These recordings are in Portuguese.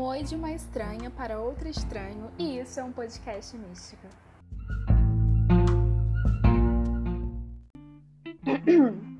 Um oi de uma estranha para outra estranho, e isso é um podcast mística.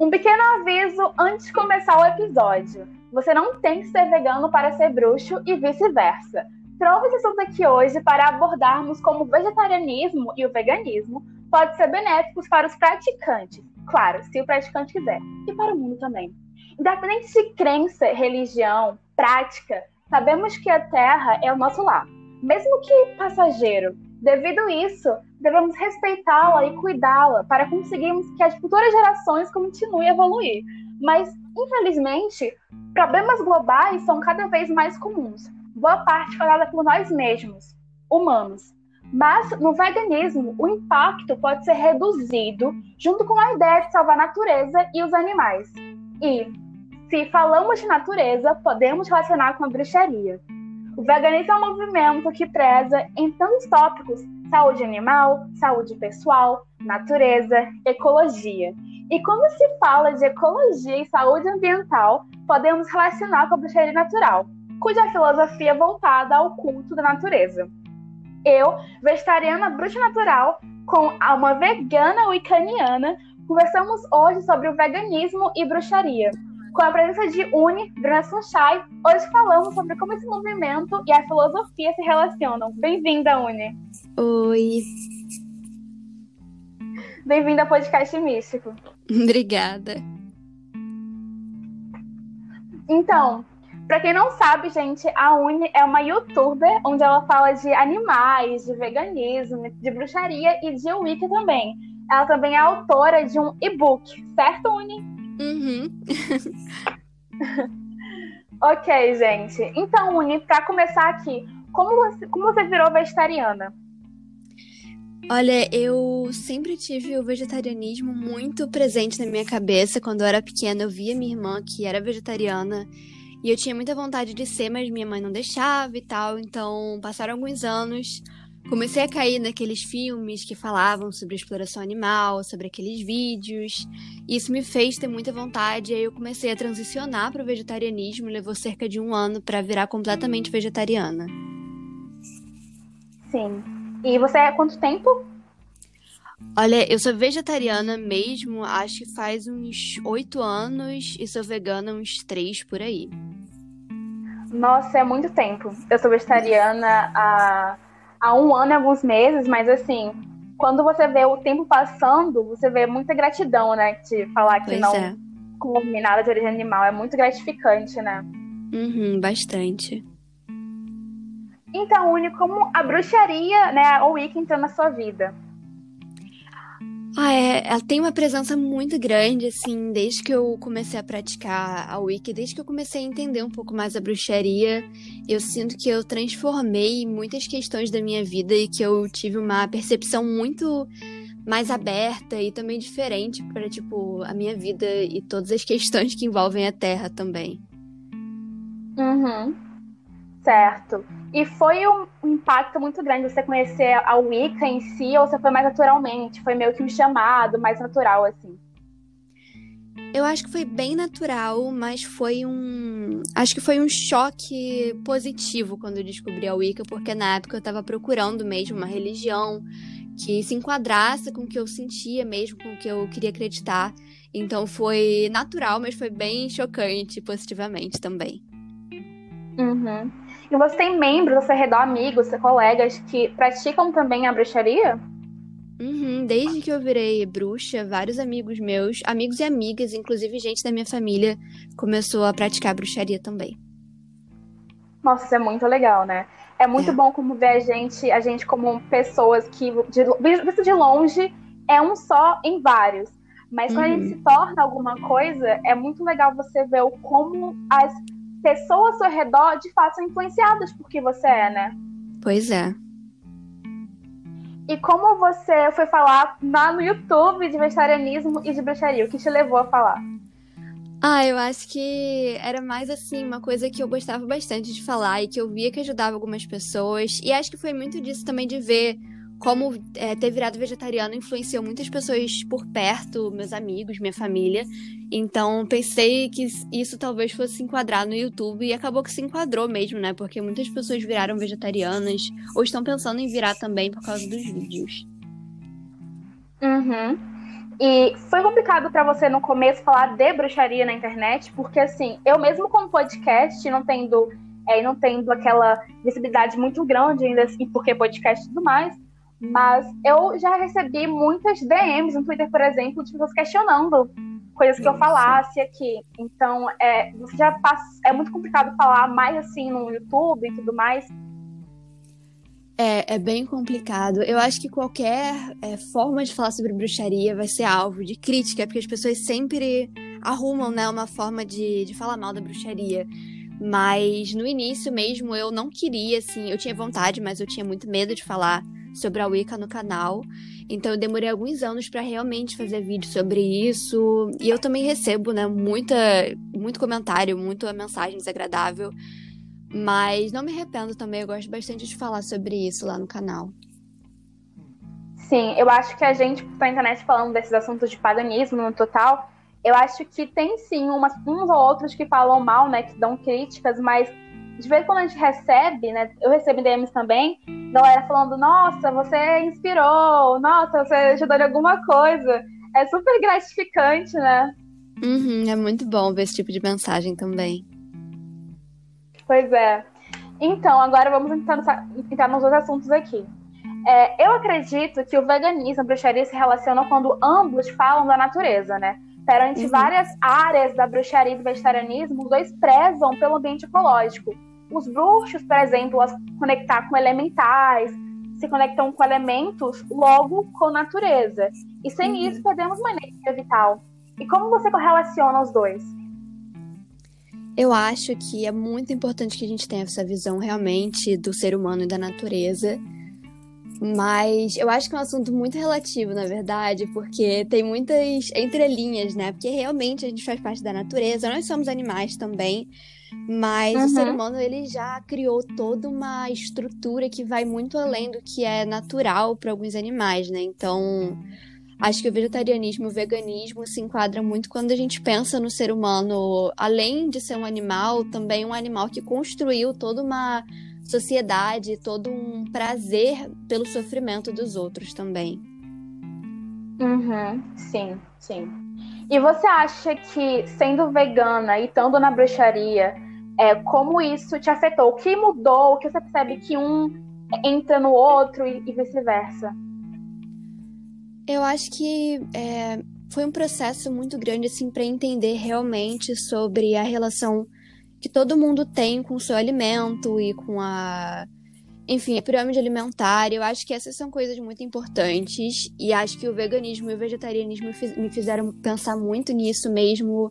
Um pequeno aviso antes de começar o episódio. Você não tem que ser vegano para ser bruxo e vice-versa. Trouxe esse assunto aqui hoje para abordarmos como o vegetarianismo e o veganismo podem ser benéficos para os praticantes. Claro, se o praticante quiser. E para o mundo também. Independente de crença, religião, prática, sabemos que a Terra é o nosso lar, mesmo que passageiro. Devido isso, devemos respeitá-la e cuidá-la para conseguirmos que as futuras gerações continuem a evoluir. Mas, infelizmente, problemas globais são cada vez mais comuns, boa parte causada por nós mesmos, humanos. Mas no veganismo, o impacto pode ser reduzido junto com a ideia de salvar a natureza e os animais. E, se falamos de natureza, podemos relacionar com a bruxaria. O veganismo é um movimento que preza em tantos tópicos: saúde animal, saúde pessoal, natureza, ecologia. E quando se fala de ecologia e saúde ambiental, podemos relacionar com a bruxaria natural, cuja filosofia é voltada ao culto da natureza. Eu, vegetariana bruxa natural, com uma vegana wicaniana, conversamos hoje sobre o veganismo e bruxaria com a presença de Uni, Bruna Sunshine, hoje falamos sobre como esse movimento e a filosofia se relacionam. Bem-vinda, Uni. Oi. Bem-vinda ao podcast Místico. Obrigada. Então, para quem não sabe, gente, a Uni é uma youtuber onde ela fala de animais, de veganismo, de bruxaria e de Wicca também. Ela também é autora de um e-book, certo, Uni? Uhum. ok, gente. Então, Uni, para começar aqui, como você, como você virou vegetariana? Olha, eu sempre tive o vegetarianismo muito presente na minha cabeça. Quando eu era pequena, eu via minha irmã que era vegetariana e eu tinha muita vontade de ser, mas minha mãe não deixava e tal. Então, passaram alguns anos comecei a cair naqueles filmes que falavam sobre exploração animal, sobre aqueles vídeos. Isso me fez ter muita vontade, e aí eu comecei a transicionar para o vegetarianismo. Levou cerca de um ano para virar completamente vegetariana. Sim. E você há quanto tempo? Olha, eu sou vegetariana mesmo, acho que faz uns oito anos, e sou vegana uns três por aí. Nossa, é muito tempo. Eu sou vegetariana há há um ano e alguns meses, mas assim, quando você vê o tempo passando, você vê muita gratidão, né? De falar que pois não é. come nada de origem animal. É muito gratificante, né? Uhum, bastante. Então, Uni, como a bruxaria, né, ou Wicca entrou na sua vida? Ah, é, ela tem uma presença muito grande, assim, desde que eu comecei a praticar a Wicca, desde que eu comecei a entender um pouco mais a bruxaria, eu sinto que eu transformei muitas questões da minha vida e que eu tive uma percepção muito mais aberta e também diferente para, tipo, a minha vida e todas as questões que envolvem a Terra também. Uhum. Certo. E foi um impacto muito grande você conhecer a Wicca em si, ou você foi mais naturalmente? Foi meio que um chamado mais natural, assim? Eu acho que foi bem natural, mas foi um. Acho que foi um choque positivo quando eu descobri a Wicca, porque na época eu estava procurando mesmo uma religião que se enquadrasse com o que eu sentia mesmo, com o que eu queria acreditar. Então foi natural, mas foi bem chocante positivamente também. Uhum. E você tem membros ao seu redor, amigos, colegas que praticam também a bruxaria? Uhum, desde que eu virei bruxa, vários amigos meus, amigos e amigas, inclusive gente da minha família, começou a praticar bruxaria também. Nossa, isso é muito legal, né? É muito É. bom como ver a gente, a gente como pessoas que, de, visto de longe, é um só em vários. Mas quando a gente Uhum. se torna alguma coisa, é muito legal você ver o como as pessoas ao seu redor de fato são influenciadas por que você é, né? Pois é. E como você foi falar lá no YouTube de vegetarianismo e de bruxaria? O que te levou a falar? Ah, eu acho que era mais assim, uma coisa que eu gostava bastante de falar e que eu via que ajudava algumas pessoas. E acho que foi muito disso também de ver como é, ter virado vegetariano influenciou muitas pessoas por perto, meus amigos, minha família. Então pensei que isso talvez fosse se enquadrar no YouTube e acabou que se enquadrou mesmo, né? Porque muitas pessoas viraram vegetarianas ou estão pensando em virar também por causa dos vídeos. Uhum. E foi complicado para você no começo falar de bruxaria na internet, porque assim, eu mesmo como podcast, não tendo, é, não tendo aquela visibilidade muito grande ainda assim, porque podcast e tudo mais, mas eu já recebi muitas DMs no Twitter, por exemplo, de pessoas questionando coisas que eu falasse aqui. Então, é, você já passa, é muito complicado falar mais assim no YouTube e tudo mais. É, é bem complicado. Eu acho que qualquer é, forma de falar sobre bruxaria vai ser alvo de crítica, porque as pessoas sempre arrumam né, uma forma de, de falar mal da bruxaria. Mas no início mesmo eu não queria, assim, eu tinha vontade, mas eu tinha muito medo de falar sobre a Wicca no canal. Então eu demorei alguns anos para realmente fazer vídeo sobre isso. E eu também recebo, né, muita, muito comentário, muita mensagem desagradável. Mas não me arrependo também, eu gosto bastante de falar sobre isso lá no canal. Sim, eu acho que a gente, na internet, falando desses assuntos de paganismo no total, eu acho que tem sim umas, uns ou outros que falam mal, né, que dão críticas, mas de vez em quando a gente recebe, né? Eu recebo DMs também, galera falando, nossa, você inspirou, nossa, você ajudou em alguma coisa. É super gratificante, né? Uhum, é muito bom ver esse tipo de mensagem também. Pois é. Então, agora vamos entrar, entrar nos outros assuntos aqui. É, eu acredito que o veganismo e a bruxaria se relacionam quando ambos falam da natureza, né? Perante uhum. várias áreas da bruxaria e do vegetarianismo, os dois prezam pelo ambiente ecológico os bruxos, por exemplo, a conectar com elementais, se conectam com elementos, logo com natureza. E sem uhum. isso, perdemos uma energia vital. E como você correlaciona os dois? Eu acho que é muito importante que a gente tenha essa visão realmente do ser humano e da natureza. Mas eu acho que é um assunto muito relativo, na verdade, porque tem muitas entrelinhas, né? Porque realmente a gente faz parte da natureza, nós somos animais também. Mas uhum. o ser humano ele já criou toda uma estrutura que vai muito além do que é natural para alguns animais, né? Então, acho que o vegetarianismo e o veganismo se enquadram muito quando a gente pensa no ser humano, além de ser um animal, também um animal que construiu toda uma sociedade, todo um prazer pelo sofrimento dos outros também. Uhum, sim, sim. E você acha que, sendo vegana e estando na bruxaria, é, como isso te afetou? O que mudou? O que você percebe que um entra no outro e, e vice-versa? Eu acho que é, foi um processo muito grande assim, para entender realmente sobre a relação que todo mundo tem com o seu alimento e com a enfim, a pirâmide alimentar, eu acho que essas são coisas muito importantes e acho que o veganismo e o vegetarianismo me fizeram pensar muito nisso mesmo,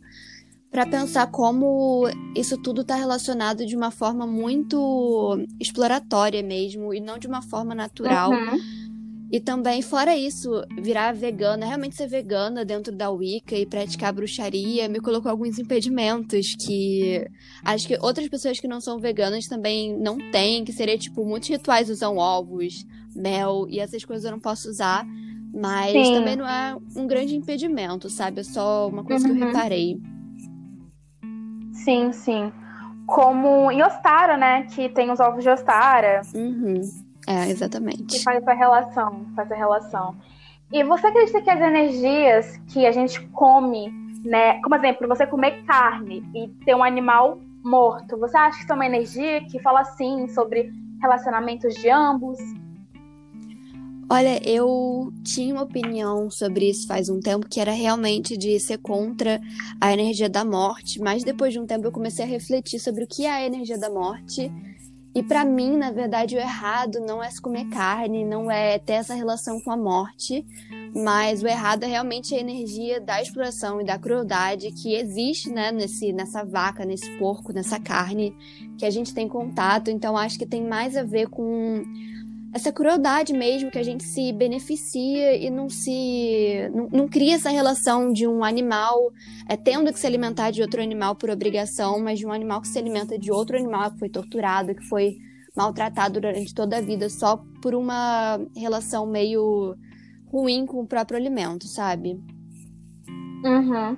para pensar como isso tudo está relacionado de uma forma muito exploratória mesmo e não de uma forma natural. Uhum. E também, fora isso, virar vegana, realmente ser vegana dentro da Wicca e praticar bruxaria me colocou alguns impedimentos que acho que outras pessoas que não são veganas também não têm, que seria tipo, muitos rituais usam ovos, mel e essas coisas eu não posso usar. Mas Sim. também não é um grande impedimento, sabe? É só uma coisa uhum. que eu uhum. reparei. Sim, sim. Como em Ostara, né? Que tem os ovos de Ostara. Uhum. É, exatamente. Que faz essa relação, faz a relação. E você acredita que as energias que a gente come, né? Como exemplo, você comer carne e ter um animal morto, você acha que isso é uma energia que fala assim sobre relacionamentos de ambos? Olha, eu tinha uma opinião sobre isso faz um tempo que era realmente de ser contra a energia da morte, mas depois de um tempo eu comecei a refletir sobre o que é a energia da morte e para mim, na verdade, o errado não é se comer carne, não é ter essa relação com a morte, mas o errado é realmente a energia da exploração e da crueldade que existe, né, nesse, nessa vaca, nesse porco, nessa carne que a gente tem contato. Então, acho que tem mais a ver com essa crueldade mesmo que a gente se beneficia e não se não, não cria essa relação de um animal é, tendo que se alimentar de outro animal por obrigação, mas de um animal que se alimenta de outro animal que foi torturado, que foi maltratado durante toda a vida só por uma relação meio ruim com o próprio alimento, sabe? Uhum.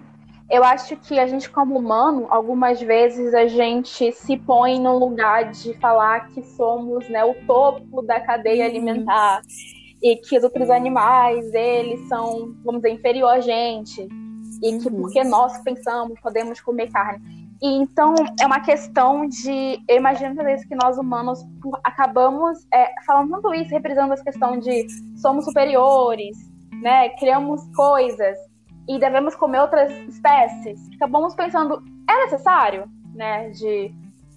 Eu acho que a gente, como humano, algumas vezes a gente se põe no lugar de falar que somos né, o topo da cadeia alimentar e que os outros animais, eles são, vamos dizer, inferior a gente. E que uhum. porque nós pensamos, podemos comer carne. E então é uma questão de. Eu imagino talvez que nós humanos acabamos é, falando tanto isso, representando essa questão de somos superiores, né? Criamos coisas e devemos comer outras espécies. Acabamos pensando, é necessário, né? De.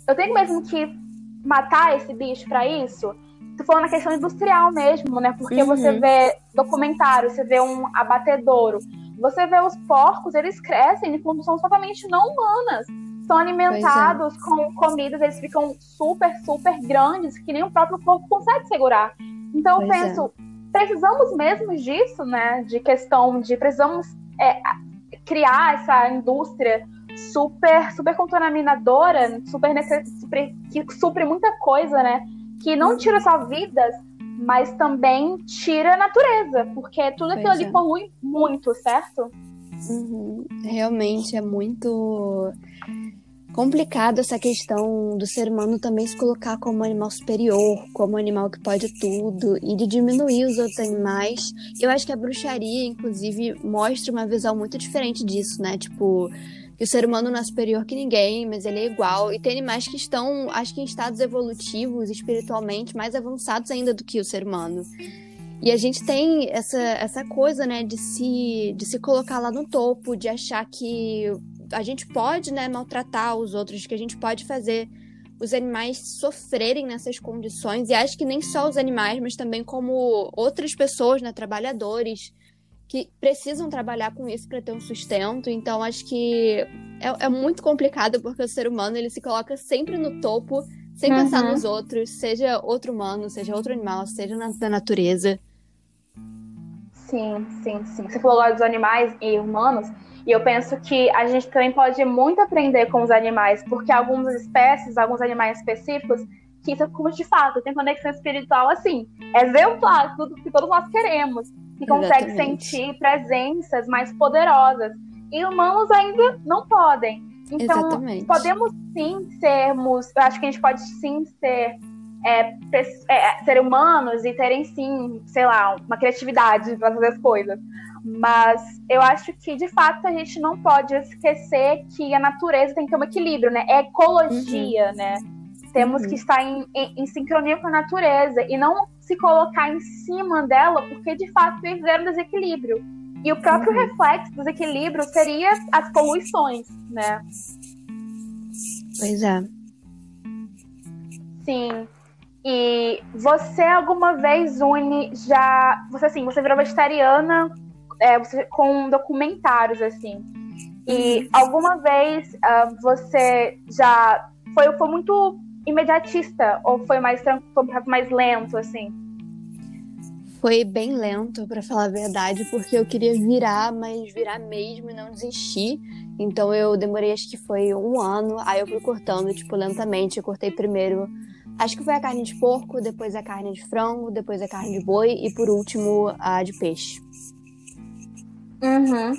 Eu tenho mesmo que matar esse bicho para isso? Tu falando na questão industrial mesmo, né? Porque uhum. você vê documentário, você vê um abatedouro, você vê os porcos, eles crescem em condições totalmente não humanas. São alimentados é. com comidas, eles ficam super, super grandes, que nem o próprio corpo consegue segurar. Então pois eu é. penso, é. precisamos mesmo disso, né? De questão de precisamos é, criar essa indústria super, super contaminadora, super, que supre muita coisa, né? Que não tira só vidas, mas também tira a natureza, porque tudo aquilo ali é. polui muito, certo? Uhum. Realmente é muito complicado essa questão do ser humano também se colocar como animal superior, como animal que pode tudo, e de diminuir os outros animais. Eu acho que a bruxaria, inclusive, mostra uma visão muito diferente disso, né? Tipo, que o ser humano não é superior que ninguém, mas ele é igual. E tem animais que estão, acho que em estados evolutivos, espiritualmente, mais avançados ainda do que o ser humano. E a gente tem essa, essa coisa, né, de se, de se colocar lá no topo, de achar que a gente pode, né, maltratar os outros, que a gente pode fazer os animais sofrerem nessas condições. E acho que nem só os animais, mas também como outras pessoas, né, trabalhadores, que precisam trabalhar com isso para ter um sustento. Então acho que é, é, muito complicado porque o ser humano ele se coloca sempre no topo, sem uhum. pensar nos outros, seja outro humano, seja outro animal, seja na, da natureza. Sim, sim, sim. Você falou lá dos animais e humanos. E eu penso que a gente também pode muito aprender com os animais, porque algumas espécies, alguns animais específicos, que isso, como de fato, tem conexão espiritual assim, exemplar, tudo que todos nós queremos, que consegue Exatamente. sentir presenças mais poderosas. E humanos ainda não podem. Então, Exatamente. podemos sim sermos, eu acho que a gente pode sim ser é, é, ser humanos e terem sim, sei lá, uma criatividade para fazer as coisas. Mas eu acho que, de fato, a gente não pode esquecer que a natureza tem que ter um equilíbrio, né? É ecologia, uhum. né? Temos uhum. que estar em, em, em, sincronia com a natureza e não se colocar em cima dela, porque, de fato, viver um desequilíbrio. E o próprio uhum. reflexo do desequilíbrio seria as poluições, né? Pois é. Sim. E você alguma vez une já. Você assim, você virou vegetariana é, com documentários, assim. E alguma vez uh, você já foi, foi muito imediatista ou foi mais foi mais lento, assim? Foi bem lento, para falar a verdade, porque eu queria virar, mas virar mesmo e não desistir. Então eu demorei, acho que foi um ano. Aí eu fui cortando, tipo, lentamente. Eu cortei primeiro, acho que foi a carne de porco, depois a carne de frango, depois a carne de boi e por último a de peixe. Uhum.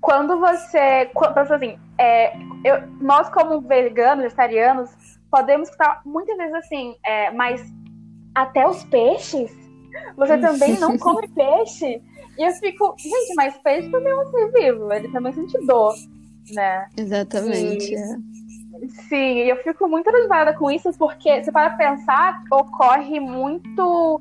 Quando você. Quando, assim, é, eu, nós, como veganos, vegetarianos, podemos estar muitas vezes assim, é, mas até os peixes? Você também não come peixe? E eu fico, gente, mas peixe também é um ser vivo, ele também sente dor, né? Exatamente. E, é. Sim, eu fico muito animada com isso, porque você para pensar, ocorre muito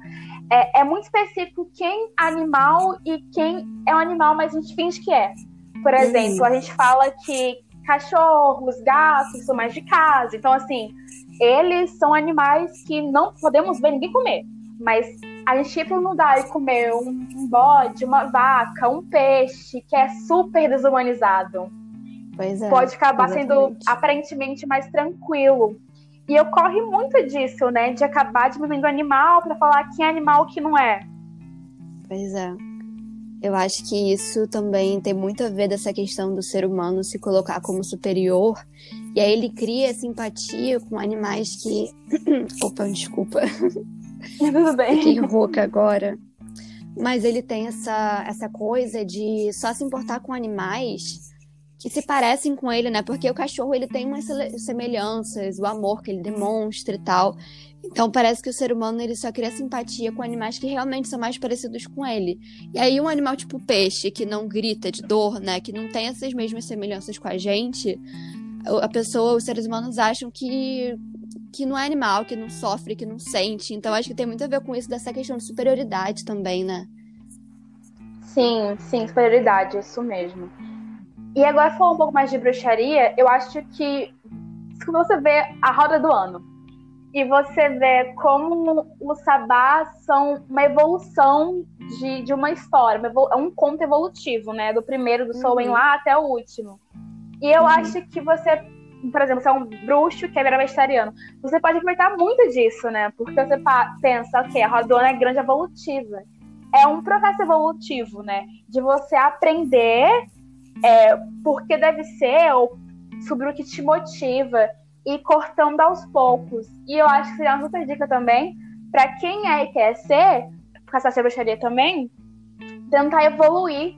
é, é, muito específico quem é animal e quem é um animal, mas a gente finge que é. Por exemplo, a gente fala que cachorros, gatos são mais de casa. Então, assim, eles são animais que não podemos ver ninguém comer. Mas a gente ir para um lugar e comer um bode, uma vaca, um peixe, que é super desumanizado. É, pode acabar exatamente. sendo aparentemente mais tranquilo. E ocorre muito disso, né? De acabar diminuindo animal para falar que é animal que não é. Pois é. Eu acho que isso também tem muito a ver dessa questão do ser humano se colocar como superior E aí ele cria simpatia com animais que. Opa, desculpa. Tudo bem. Fiquei rouca agora. Mas ele tem essa, essa coisa de só se importar com animais que se parecem com ele, né? Porque o cachorro ele tem umas semelhanças, o amor que ele demonstra e tal. Então parece que o ser humano ele só cria simpatia com animais que realmente são mais parecidos com ele. E aí um animal tipo peixe que não grita de dor, né, que não tem essas mesmas semelhanças com a gente, a pessoa, os seres humanos acham que que não é animal, que não sofre, que não sente. Então acho que tem muito a ver com isso dessa questão de superioridade também, né? Sim, sim, superioridade, isso mesmo. E agora falando um pouco mais de bruxaria, eu acho que se você vê a roda do ano e você vê como os sabás são uma evolução de, de uma história, é um conto evolutivo, né? Do primeiro do Soen uhum. lá até o último. E eu uhum. acho que você, por exemplo, você é um bruxo que é vegetariano, você pode aproveitar muito disso, né? Porque você pensa, ok, a rodona é grande evolutiva. É um processo evolutivo, né? De você aprender é, por que deve ser, ou sobre o que te motiva, e cortando aos poucos. E eu acho que seria uma super dica também, para quem é e quer ser, caçar essa bruxaria também, tentar evoluir,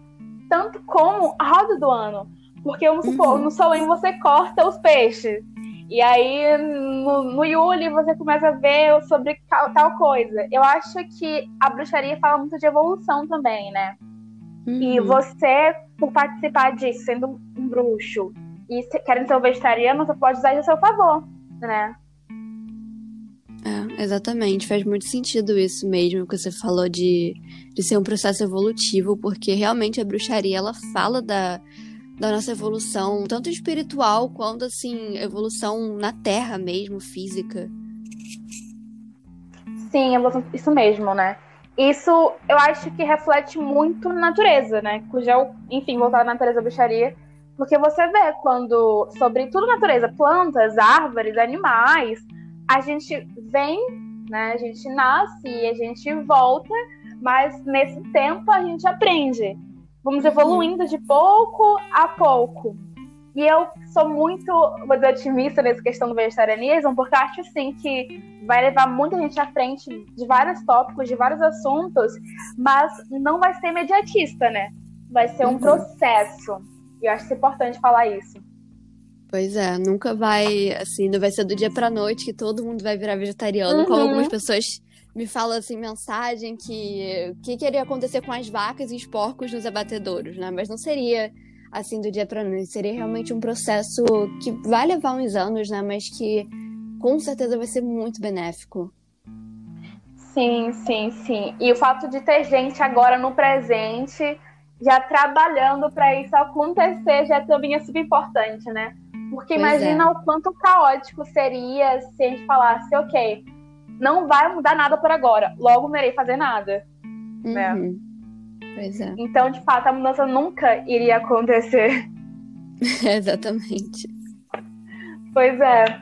tanto como a roda do ano. Porque, vamos supor, uhum. no Solen você corta os peixes. E aí, no, no Yuli, você começa a ver sobre tal, tal, coisa. Eu acho que a bruxaria fala muito de evolução também, né? Uhum. E você, por participar disso, sendo um bruxo, e querendo ser um vegetariano, você pode usar isso a seu favor, né? É, exatamente, faz muito sentido isso mesmo que você falou de, de ser um processo evolutivo, porque realmente a bruxaria ela fala da, da nossa evolução, tanto espiritual quanto assim, evolução na terra mesmo, física. Sim, isso mesmo, né? Isso eu acho que reflete muito na natureza, né? Cuja, enfim, voltar à natureza bruxaria. Porque você vê quando, sobre tudo natureza, plantas, árvores, animais, a gente vem, né? A gente nasce e a gente volta, mas nesse tempo a gente aprende. Vamos evoluindo de pouco a pouco. E eu sou muito otimista nessa questão do vegetarianismo, porque acho sim que vai levar muita gente à frente de vários tópicos, de vários assuntos, mas não vai ser imediatista, né? Vai ser um uhum. processo. E eu acho importante falar isso. Pois é, nunca vai, assim, não vai ser do dia pra noite que todo mundo vai virar vegetariano, uhum. como algumas pessoas me fala assim mensagem que o que, queria acontecer com as vacas e os porcos nos abatedouros, né? Mas não seria assim do dia para noite, seria realmente um processo que vai levar uns anos, né? Mas que com certeza vai ser muito benéfico. Sim, sim, sim. E o fato de ter gente agora no presente já trabalhando para isso acontecer já também é super importante, né? Porque pois imagina é. o quanto caótico seria se a gente falasse, ok, não vai mudar nada por agora, logo não irei fazer nada. Né? Uhum. Né? Pois é. Então, de fato, a mudança nunca iria acontecer. Exatamente. Pois é.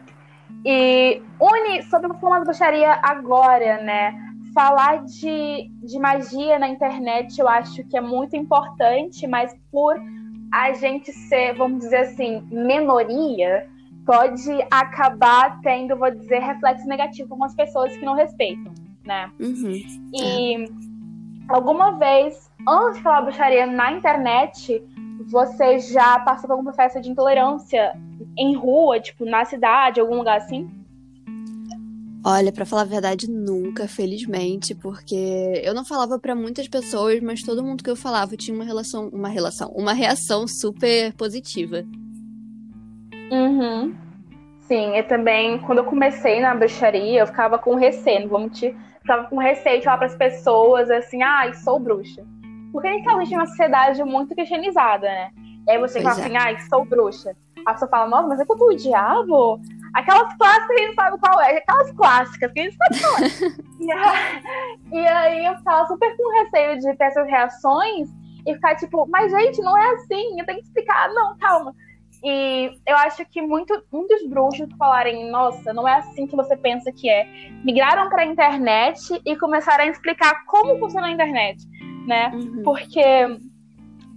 E une sobre o forma de bruxaria agora, né? Falar de, de magia na internet eu acho que é muito importante, mas por a gente ser, vamos dizer assim, minoria, pode acabar tendo, vou dizer, reflexo negativo com as pessoas que não respeitam, né? Uhum. E é. Alguma vez, antes de falar bruxaria na internet, você já passou por algum processo de intolerância em rua, tipo, na cidade, algum lugar assim? Olha, para falar a verdade, nunca, felizmente, porque eu não falava para muitas pessoas, mas todo mundo que eu falava tinha uma relação, uma relação, uma reação super positiva. Uhum. Sim, eu também, quando eu comecei na bruxaria, eu ficava com receio, não vou mentir, ficava com receio de falar para as pessoas assim, ai, ah, sou bruxa. Porque a gente tá uma sociedade muito cristianizada, né? E aí você pois fala é. assim, ai, ah, sou bruxa. A pessoa fala, nossa, mas é culto o diabo? Aquelas clássicas que a gente sabe qual é, aquelas clássicas que a gente sabe qual é. e, aí, e aí eu ficava super com receio de ter essas reações e ficar tipo, mas gente, não é assim, eu tenho que explicar. Não, calma. E eu acho que muito, muitos bruxos falarem, nossa, não é assim que você pensa que é, migraram para a internet e começaram a explicar como funciona a internet, né? Uhum. Porque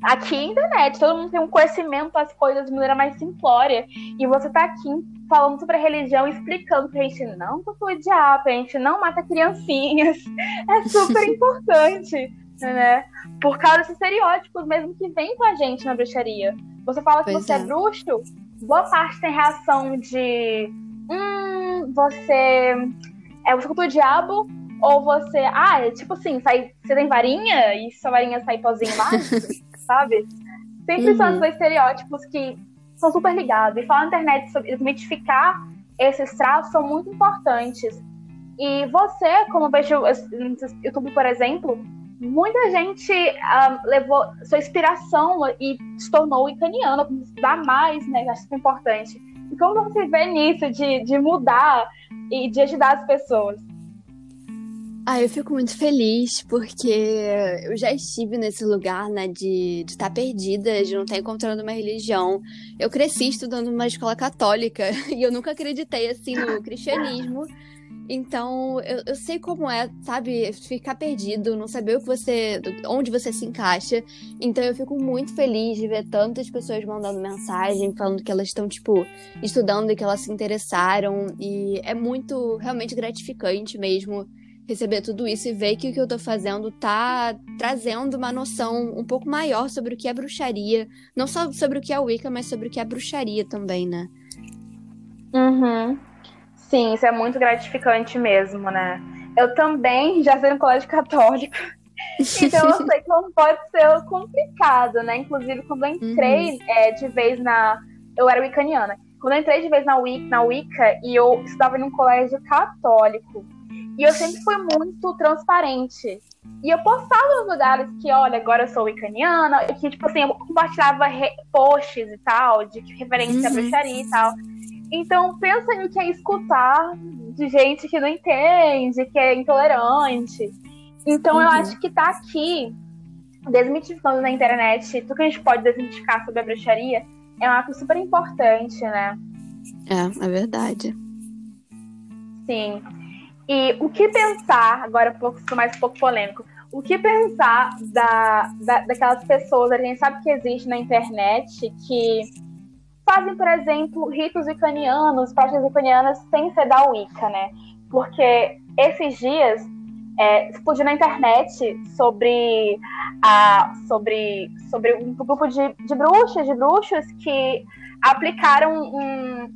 aqui é internet, todo mundo tem um conhecimento das coisas de maneira mais simplória. E você tá aqui falando sobre a religião, explicando pra gente não cultua o diabo, a gente não mata criancinhas. É super importante, né? Por causa desses estereótipos mesmo que vem com a gente na bruxaria. Você fala que pois você é. é bruxo, boa parte tem reação de hum, você é você cultua o diabo, ou você, ah, é tipo assim, sai, você tem varinha e sua varinha sai pozinho mágico, sabe? Sempre uhum. são esses estereótipos que são super ligados. E falar na internet sobre desmitificar esses traços são muito importantes. E você, como vejo no YouTube, por exemplo, muita gente uh, levou sua inspiração e se tornou icaniana, estudar mais, né? Acho que é importante. E como você vê nisso, de, de mudar e de ajudar as pessoas? Ah, eu fico muito feliz porque eu já estive nesse lugar, né, de estar tá perdida, de não estar encontrando uma religião. Eu cresci estudando numa escola católica e eu nunca acreditei, assim, no cristianismo. Então, eu, eu sei como é, sabe, ficar perdido, não saber o que você, onde você se encaixa. Então, eu fico muito feliz de ver tantas pessoas mandando mensagem, falando que elas estão, tipo, estudando e que elas se interessaram. E é muito, realmente gratificante mesmo receber tudo isso e ver que o que eu tô fazendo tá trazendo uma noção um pouco maior sobre o que é bruxaria. Não só sobre o que é Wicca, mas sobre o que é bruxaria também, né? Uhum. Sim, isso é muito gratificante mesmo, né? Eu também já sei no colégio católico. Então eu sei não pode ser complicado, né? Inclusive, quando eu entrei uhum. é, de vez na. Eu era wiccaniana. Quando eu entrei de vez na Wicca, na Wicca e eu estudava em um colégio católico, e eu sempre fui muito transparente. E eu postava nos lugares que, olha, agora eu sou wicaniana, e que, tipo assim, eu compartilhava posts e tal, de referência uhum. à bruxaria e tal. Então, pensa no que é escutar de gente que não entende, que é intolerante. Então, uhum. eu acho que tá aqui, desmitificando na internet, tudo que a gente pode desmitificar sobre a bruxaria, é um ato super importante, né? É, é verdade. Sim. E o que pensar, agora um pouco mais um pouco polêmico, o que pensar da, da, daquelas pessoas, a gente sabe que existe na internet, que fazem, por exemplo, ritos wicanianos, práticas wicanianas sem ser da Wicca, né? Porque esses dias é, explodiu na internet sobre, a, sobre, sobre um grupo de, de bruxas, de bruxos que aplicaram um,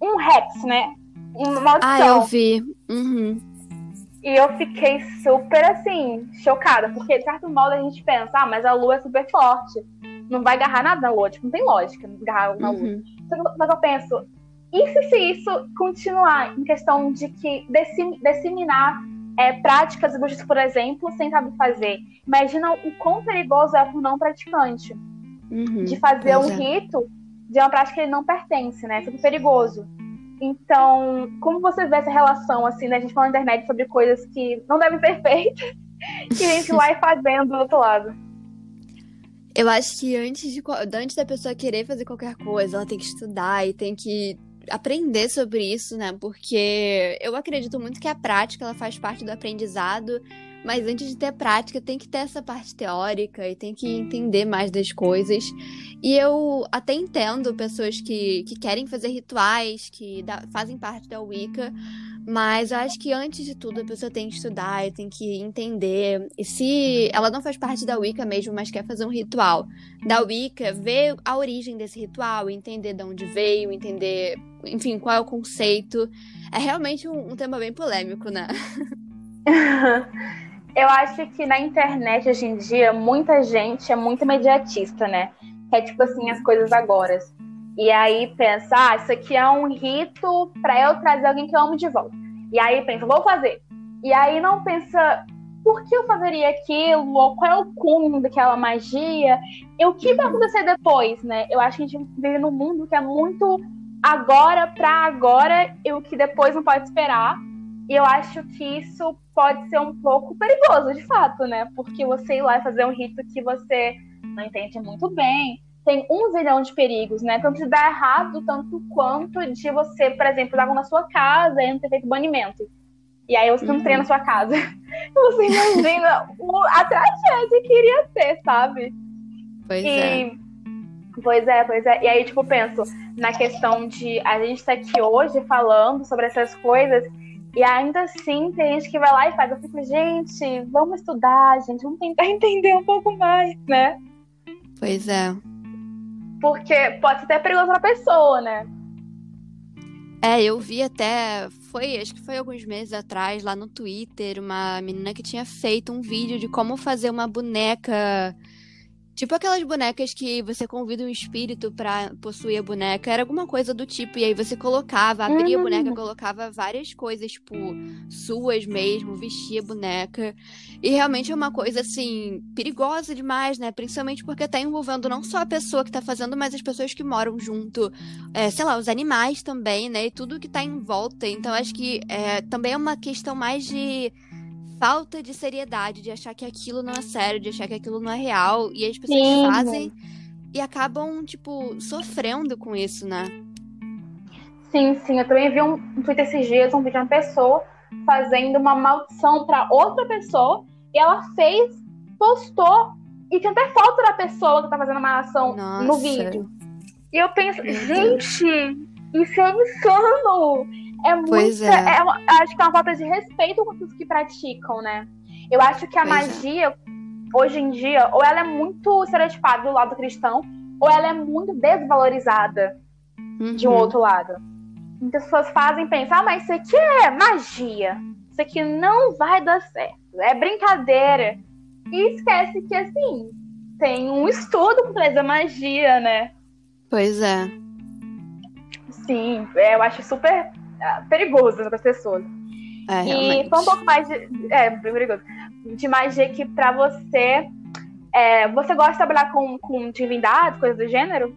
um hex, né? Uma maldição. Ah, eu vi. Uhum. E eu fiquei super assim, chocada, porque de certo modo a gente pensa, ah, mas a lua é super forte. Não vai agarrar nada na lua, tipo, não tem lógica agarrar na lua. Uhum. Mas eu penso, e se, se isso continuar em questão de que disseminar é, práticas bruxas, por exemplo, sem saber fazer? Imagina o quão perigoso é para o não praticante. Uhum, de fazer um é. rito de uma prática que ele não pertence, né? É super perigoso. Então, como você vê essa relação, assim, né? A gente fala na internet sobre coisas que não devem ser feitas, que a gente vai fazendo do outro lado. Eu acho que antes, de, antes da pessoa querer fazer qualquer coisa, ela tem que estudar e tem que aprender sobre isso, né? Porque eu acredito muito que a prática ela faz parte do aprendizado mas antes de ter prática, tem que ter essa parte teórica e tem que entender mais das coisas. E eu até entendo pessoas que, que querem fazer rituais, que da, fazem parte da Wicca, mas eu acho que antes de tudo a pessoa tem que estudar e tem que entender. E se ela não faz parte da Wicca mesmo, mas quer fazer um ritual da Wicca, ver a origem desse ritual, entender de onde veio, entender, enfim, qual é o conceito. É realmente um, um tema bem polêmico, né? Eu acho que na internet hoje em dia, muita gente é muito imediatista, né? É tipo assim, as coisas agora. E aí pensa, ah, isso aqui é um rito para eu trazer alguém que eu amo de volta. E aí pensa, vou fazer. E aí não pensa, por que eu fazeria aquilo? Ou qual é o cúmulo daquela magia? E o que vai acontecer depois, né? Eu acho que a gente vive num mundo que é muito agora para agora e o que depois não pode esperar. E eu acho que isso pode ser um pouco perigoso, de fato, né? Porque você ir lá e fazer um rito que você não entende muito bem, tem um zilhão de perigos, né? Tanto de dar errado, tanto quanto de você, por exemplo, dar na sua casa e não ter feito banimento. E aí você não uhum. treina na sua casa. Você imagina o, a tragédia que iria ser, sabe? Pois e... é. Pois é, pois é. E aí, tipo, penso na questão de a gente estar tá aqui hoje falando sobre essas coisas e ainda assim tem gente que vai lá e faz. Eu fico, gente, vamos estudar, gente, vamos tentar entender um pouco mais, né? Pois é. Porque pode ser até perigoso pra pessoa, né? É, eu vi até, foi, acho que foi alguns meses atrás, lá no Twitter, uma menina que tinha feito um vídeo de como fazer uma boneca Tipo aquelas bonecas que você convida um espírito para possuir a boneca. Era alguma coisa do tipo. E aí você colocava, abria uhum. a boneca, colocava várias coisas, tipo, suas mesmo, vestia a boneca. E realmente é uma coisa, assim, perigosa demais, né? Principalmente porque tá envolvendo não só a pessoa que tá fazendo, mas as pessoas que moram junto. É, sei lá, os animais também, né? E tudo que tá em volta. Então acho que é, também é uma questão mais de falta de seriedade, de achar que aquilo não é sério, de achar que aquilo não é real. E as pessoas Sim. fazem e acabam, tipo, sofrendo com isso, né? Sim, sim. Eu também vi um, um tweet esses dias, um vídeo de uma pessoa fazendo uma maldição para outra pessoa. E ela fez, postou. E tinha até foto da pessoa que tá fazendo uma ação Nossa. no vídeo. E eu penso, gente, isso é insano! É muito. Pois é. é uma, acho que é uma falta de respeito com os que praticam, né? Eu acho que a pois é. magia, é. hoje em dia, ou ela é muito estereotipada do lado cristão, ou ela é muito desvalorizada uhum. de um uhum. outro lado. Muitas pessoas fazem pensar, ah, mas isso aqui é magia. Isso aqui não vai dar certo. É brincadeira. E esquece que, assim, tem um estudo por trás da magia, né? Pois é. Sim, é, eu acho super perigoso para as pessoas. É, e foi um pouco mais de. É, perigoso. De magia que para você. É, você gosta de trabalhar com, com divindades, coisas do gênero?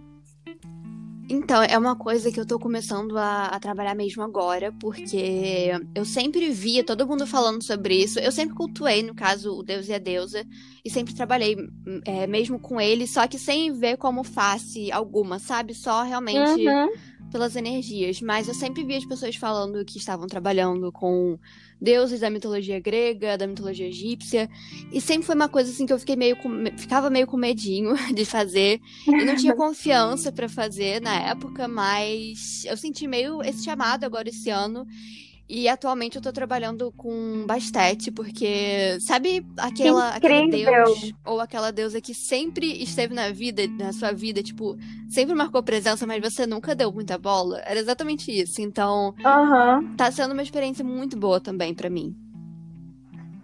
Então, é uma coisa que eu tô começando a, a, trabalhar mesmo agora, porque eu sempre via todo mundo falando sobre isso. Eu sempre cultuei, no caso, o deus e a deusa, e sempre trabalhei é, mesmo com ele, só que sem ver como face alguma, sabe? Só realmente. Uhum pelas energias, mas eu sempre vi as pessoas falando que estavam trabalhando com deuses da mitologia grega, da mitologia egípcia, e sempre foi uma coisa assim que eu fiquei meio com, ficava meio com medinho de fazer, e não tinha confiança para fazer na época, mas eu senti meio esse chamado agora esse ano, e atualmente eu tô trabalhando com Bastet, porque sabe aquela aquele deus ou aquela deusa que sempre esteve na vida, na sua vida, tipo, sempre marcou presença, mas você nunca deu muita bola? Era exatamente isso. Então, uhum. tá sendo uma experiência muito boa também para mim.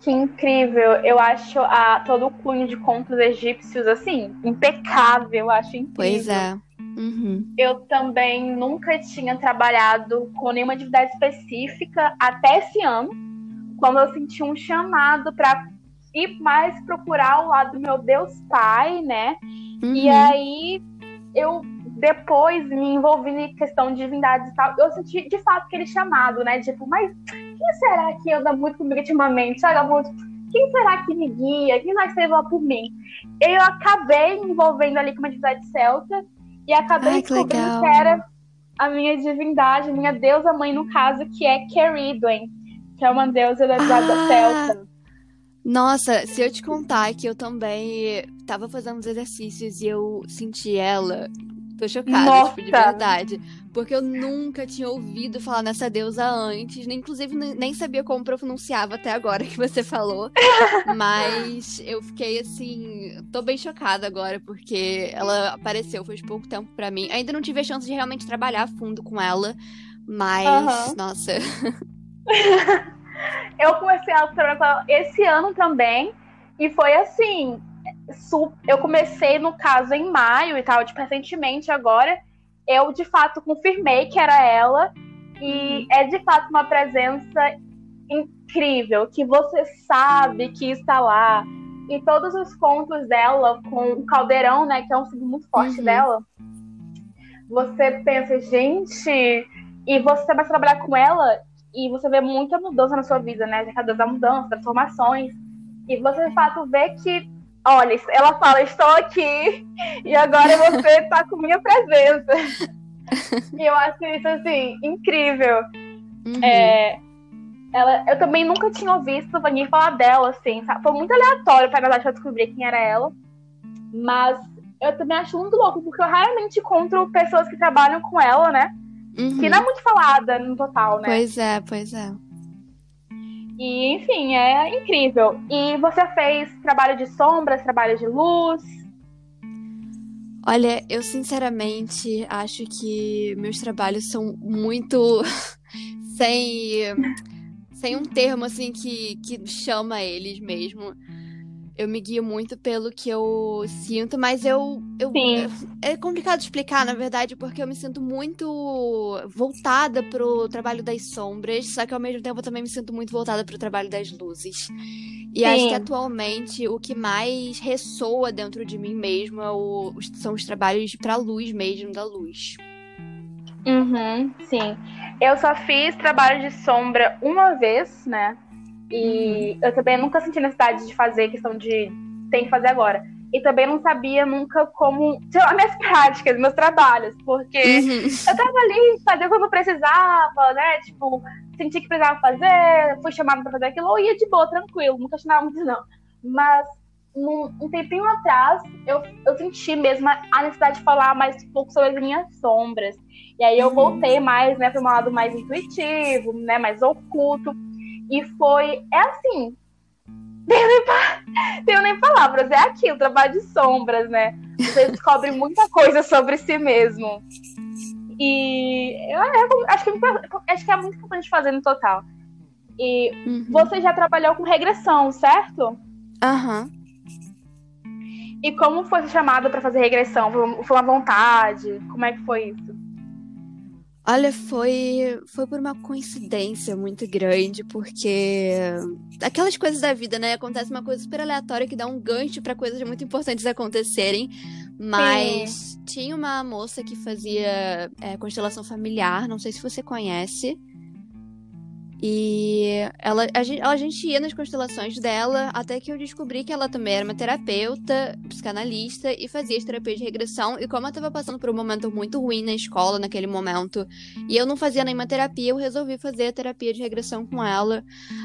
Que incrível. Eu acho a, todo o cunho de contos egípcios, assim, impecável. Eu acho incrível. Pois é. Uhum. Eu também nunca tinha trabalhado com nenhuma atividade específica até esse ano, quando eu senti um chamado para ir mais procurar o lado do meu Deus Pai, né? Uhum. E aí eu depois me envolvi em questão de divindades e tal. Eu senti de fato aquele chamado, né? Tipo, mas quem será que anda muito comigo ultimamente? Sabe, muito quem será que me guia? Quem vai ser lá por mim? Eu acabei me envolvendo ali com uma divindade celta e acabei Ai, descobrindo que, que, era a minha divindade, minha deusa mãe, no caso, que é Keridwen, que é uma deusa da divindade ah, celta. Nossa, se eu te contar que eu também tava fazendo os exercícios e eu senti ela Tô chocada, Nossa. tipo, de verdade. Porque eu nunca tinha ouvido falar nessa deusa antes. Nem, inclusive, nem sabia como pronunciava até agora que você falou. Mas eu fiquei assim. Tô bem chocada agora, porque ela apareceu faz pouco tempo para mim. Ainda não tive a chance de realmente trabalhar a fundo com ela. Mas, nossa. eu comecei a trabalhar com ela esse ano também. E foi assim, eu comecei, no caso, em maio e tal, tipo, recentemente agora, eu de fato confirmei que era ela. E uhum. é de fato uma presença incrível, que você sabe que está lá. E todos os contos dela, com o caldeirão, né, que é um signo muito forte uhum. dela, você pensa, gente, e você vai trabalhar com ela e você vê muita mudança na sua vida, né? Já cada da mudança, transformações. E você de fato vê que Olha, ela fala, estou aqui e agora você está com minha presença. e eu acho isso, assim, incrível. Uhum. É, ela, eu também nunca tinha visto ninguém falar dela, assim, sabe? Foi muito aleatório, para verdade, eu descobrir quem era ela. Mas eu também acho muito louco, porque eu raramente encontro pessoas que trabalham com ela, né? Uhum. Que não é muito falada no total, né? Pois é, pois é. E, enfim, é incrível. E você fez trabalho de sombras, trabalho de luz. Olha, eu sinceramente acho que meus trabalhos são muito sem sem um termo assim que, que chama eles mesmo. Eu me guio muito pelo que eu sinto, mas eu, eu Sim. é complicado explicar, na verdade, porque eu me sinto muito voltada pro trabalho das sombras, só que ao mesmo tempo eu também me sinto muito voltada pro trabalho das luzes. E acho que Sim. atualmente o que mais ressoa dentro de mim mesmo é o- são os trabalhos pra luz mesmo, da luz. Uhum, sim. Eu só fiz trabalho de sombra uma vez, né? E eu também nunca senti necessidade de fazer questão de tem que fazer agora. E também não sabia nunca como tirar minhas práticas, meus trabalhos, porque Uhum. eu tava ali fazendo quando precisava, né? Tipo, senti que precisava fazer, fui chamada pra fazer aquilo, ou ia de boa, tranquilo, nunca achava muito, não. Mas num- um tempinho atrás, eu, eu senti mesmo a necessidade de falar mais um pouco sobre as minhas sombras. E aí eu Uhum. voltei mais, né, para um lado mais intuitivo, né, mais oculto. E foi, é assim, tenho nem, tenho nem palavras, é aquilo, trabalho de sombras, né? Você descobre muita coisa sobre si mesmo. E eu, eu acho, que, é muito- acho que é muito importante fazer no total. E Uhum. você já trabalhou com regressão, certo? Aham. E como foi ser chamado para fazer regressão? Foi uma vontade? Como é que foi isso? Olha, foi, foi por uma coincidência muito grande, porque aquelas coisas da vida, né? Acontece uma coisa super aleatória que dá um gancho pra coisas muito importantes acontecerem. Mas tinha uma moça que fazia é, constelação familiar, não sei se você conhece. E ela, a, gente, a gente ia nas constelações dela, até que eu descobri que ela também era uma terapeuta, psicanalista e fazia as terapias de regressão. E como eu tava passando por um momento muito ruim na escola naquele momento, e eu não fazia nenhuma terapia, eu resolvi fazer a terapia de regressão com ela.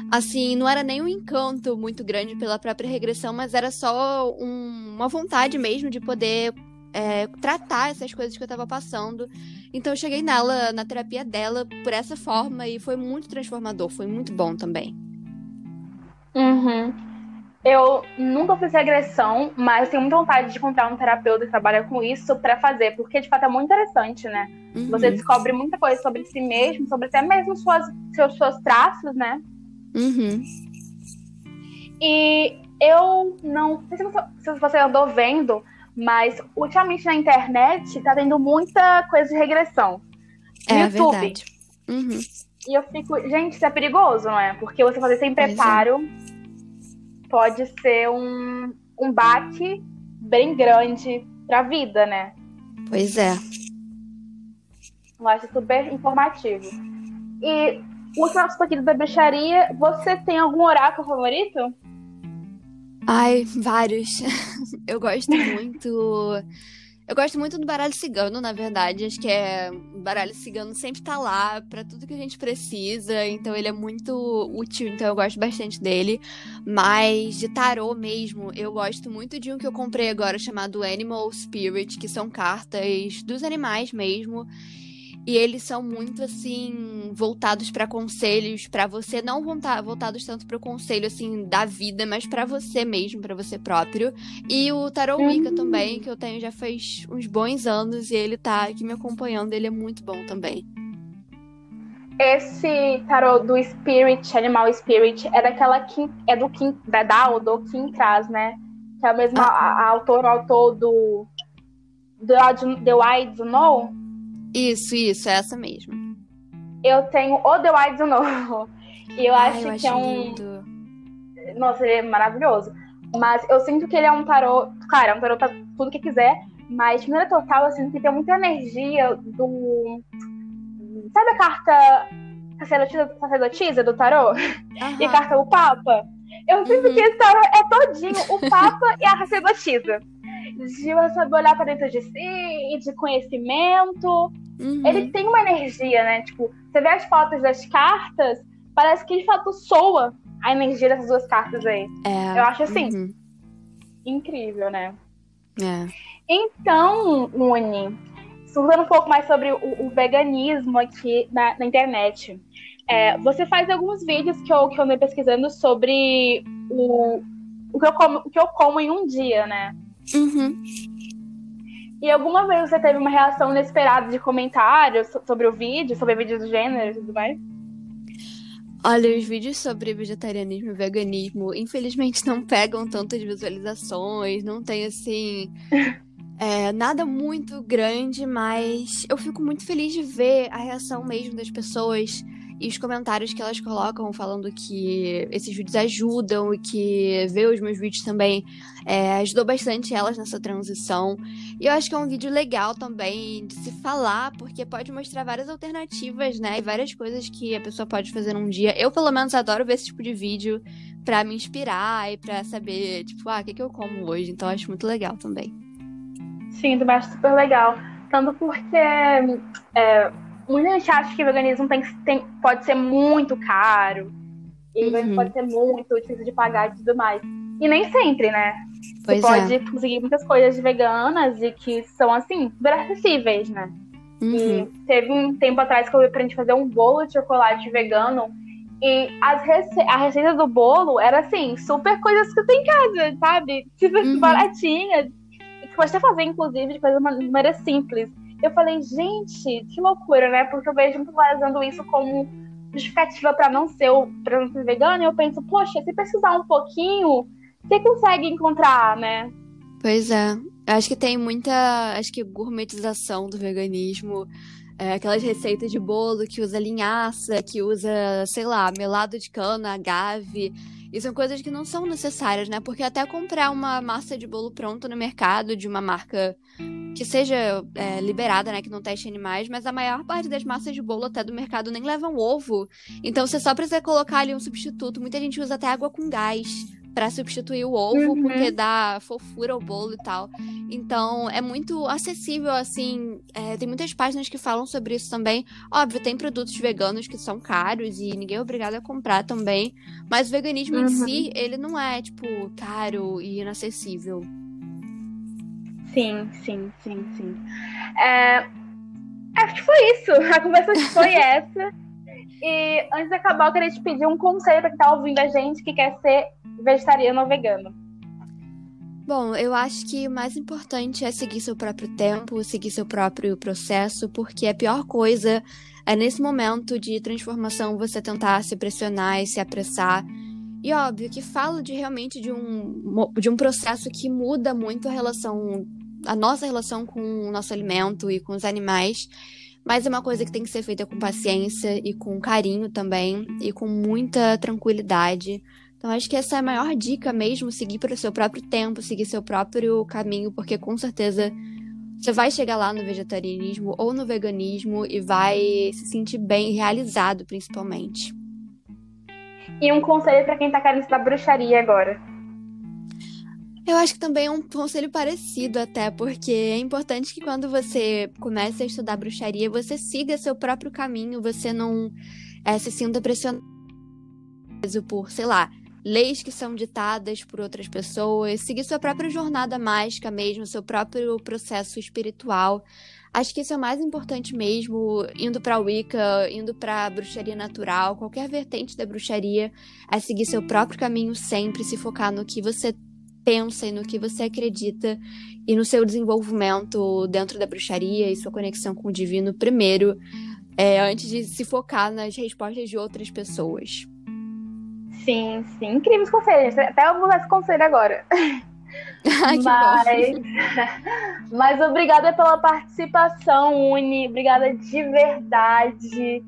Assim, não era nem um encanto muito grande pela própria regressão, mas era só um- uma vontade mesmo de poder é, tratar essas coisas que eu tava passando. Então eu cheguei nela, na terapia dela, por essa forma, e foi muito transformador, foi muito bom também. Uhum. Eu nunca fiz regressão, mas tenho muita vontade de encontrar um terapeuta que trabalha com isso para fazer, porque de fato é muito interessante, né? Uhum. Você descobre muita coisa sobre si mesmo, sobre até mesmo suas, seus, seus traços, né? Uhum. E eu não sei se você, se você andou vendo, mas ultimamente na internet tá tendo muita coisa de regressão. No É YouTube. verdade. Uhum. E eu fico, gente, isso é perigoso, não é? Porque você fazer sem é. preparo pode ser um, um baque bem grande pra vida, né? Pois é. Eu acho super informativo. E o último assunto aqui da bruxaria, você tem algum oráculo favorito? Ai, vários. Eu gosto muito. Eu gosto muito do baralho cigano, na verdade. Acho que é. O baralho cigano sempre tá lá pra tudo que a gente precisa. Então ele é muito útil, então eu gosto bastante dele. Mas de tarô mesmo, eu gosto muito de um que eu comprei agora chamado Animal Spirit, que são cartas dos animais mesmo. E eles são muito assim voltados pra conselhos pra você, não volta- voltados tanto pro conselho assim da vida, mas pra você mesmo, pra você próprio. E o Tarot Wicca Hum. também, que eu tenho já faz uns bons anos e ele tá aqui me acompanhando, ele é muito bom também. Esse tarô do Spirit, Animal Spirit, é daquela Kim, é do Kim, da, da ou do Kim Kras, né? Que é o mesmo Ah. a, a autor, o autor do The, Wild- The Wild Know. Isso, isso, é essa mesmo. Eu tenho o The Wild Know. E eu Ai, acho eu que acho é um. lindo. Nossa, ele é maravilhoso. Mas eu sinto que ele é um tarô. Claro, é um tarô pra tudo que quiser. Mas de maneira total, eu sinto que tem muita energia do. Sabe a carta sacerdotisa, sacerdotisa do tarô? E a carta o Papa? Eu sinto Uhum. que esse tarô é todinho o Papa e a sacerdotisa. De você saber olhar pra dentro de si e de conhecimento. Uhum. Ele tem uma energia, né? Tipo, você vê as fotos das cartas, parece que de fato soa a energia dessas duas cartas aí. É. Eu acho assim, Uhum. incrível, né? É. Então, Uni, estudando um pouco mais sobre o, o veganismo aqui na, na internet. É, você faz alguns vídeos que eu, que eu andei pesquisando sobre o, o, que eu como, o que eu como em um dia, né? Uhum. E alguma vez você teve uma reação inesperada de comentários sobre o vídeo, sobre vídeos do gênero e tudo mais? Olha, os vídeos sobre vegetarianismo e veganismo, infelizmente, não pegam tantas visualizações, não tem assim. É, nada muito grande, mas eu fico muito feliz de ver a reação mesmo das pessoas e os comentários que elas colocam falando que esses vídeos ajudam e que ver os meus vídeos também é, ajudou bastante elas nessa transição. E eu acho que é um vídeo legal também de se falar, porque pode mostrar várias alternativas, né? E várias coisas que a pessoa pode fazer num dia. Eu, pelo menos, adoro ver esse tipo de vídeo para me inspirar e para saber, tipo, ah, o que, que eu como hoje. Então, eu acho muito legal também. Sim, também acho super legal. Tanto porque é, muita gente acha que o veganismo tem, tem, pode ser muito caro. E uhum. pode ser muito difícil de pagar e tudo mais. E nem sempre, né? Pois Você pode é. conseguir muitas coisas veganas e que são, assim, super acessíveis, né? Uhum. E teve um tempo atrás que eu aprendi a fazer um bolo de chocolate vegano. E as rece a receita do bolo era, assim, super coisas que tenho em casa, sabe? Tipo, Uhum. baratinhas. E que pode até fazer, inclusive, de coisa de maneira simples. Eu falei, gente, que loucura, né? Porque eu vejo muito usando isso como justificativa para não ser para não ser vegano. E eu penso, poxa, se pesquisar um pouquinho, você consegue encontrar, né? Pois é. Acho que tem muita, acho que gourmetização do veganismo. É, aquelas receitas de bolo que usa linhaça, que usa, sei lá, melado de cana, agave. E são coisas que não são necessárias, né? Porque até comprar uma massa de bolo pronta no mercado de uma marca que seja é, liberada, né? Que não teste animais, mas a maior parte das massas de bolo até do mercado nem levam ovo. Então você só precisa colocar ali um substituto. Muita gente usa até água com gás para substituir o ovo, Uhum. porque dá fofura ao bolo e tal. Então, é muito acessível, assim. é, tem muitas páginas que falam sobre isso também. Óbvio, tem produtos veganos que são caros e ninguém é obrigado a comprar também. Mas o veganismo em Uhum. si, ele não é, tipo, caro e inacessível. Sim, sim, sim, sim. É, acho que foi isso. A conversa foi essa. E antes de acabar, eu queria te pedir um conselho para quem tá ouvindo a gente que quer ser vegetariano ou vegano. Bom, eu acho que o mais importante é seguir seu próprio tempo, seguir seu próprio processo, porque a pior coisa é nesse momento de transformação você tentar se pressionar e se apressar. E óbvio que falo de realmente de um, de um processo que muda muito a relação, a nossa relação com o nosso alimento e com os animais. Mas é uma coisa que tem que ser feita com paciência e com carinho também, e com muita tranquilidade. Então, acho que essa é a maior dica mesmo, seguir para o seu próprio tempo, seguir seu próprio caminho, porque com certeza você vai chegar lá no vegetarianismo ou no veganismo e vai se sentir bem realizado, principalmente. E um conselho para quem tá querendo estudar bruxaria agora. Eu acho que também é um conselho parecido até, porque é importante que quando você comece a estudar bruxaria, você siga seu próprio caminho, você não é, se sinta pressionado por, sei lá, leis que são ditadas por outras pessoas, seguir sua própria jornada mágica mesmo, seu próprio processo espiritual. Acho que isso é o mais importante mesmo, indo pra Wicca, indo pra bruxaria natural, qualquer vertente da bruxaria, é seguir seu próprio caminho sempre, se focar no que você pensa e no que você acredita e no seu desenvolvimento dentro da bruxaria e sua conexão com o divino primeiro, é, antes de se focar nas respostas de outras pessoas. Sim, sim. Incríveis conselhos. Até eu vou dar esse conselho agora. Ai, que mas, mas obrigada pela participação, Uni. Obrigada de verdade.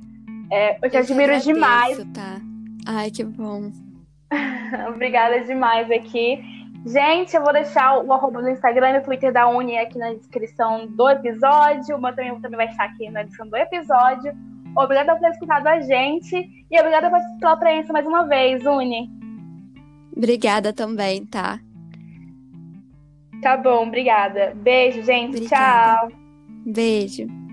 É, eu te Eu admiro agradeço, demais. Tá? Ai, que bom. Obrigada demais aqui. Gente, eu vou deixar o arroba do Instagram e do Twitter da Uni aqui na descrição do episódio. O meu também, também vai estar aqui na descrição do episódio. Obrigada por ter escutado a gente. E obrigada pela presença mais uma vez, Uni. Obrigada também, tá? Tá bom, obrigada. Beijo, gente. Obrigada. Tchau. Beijo.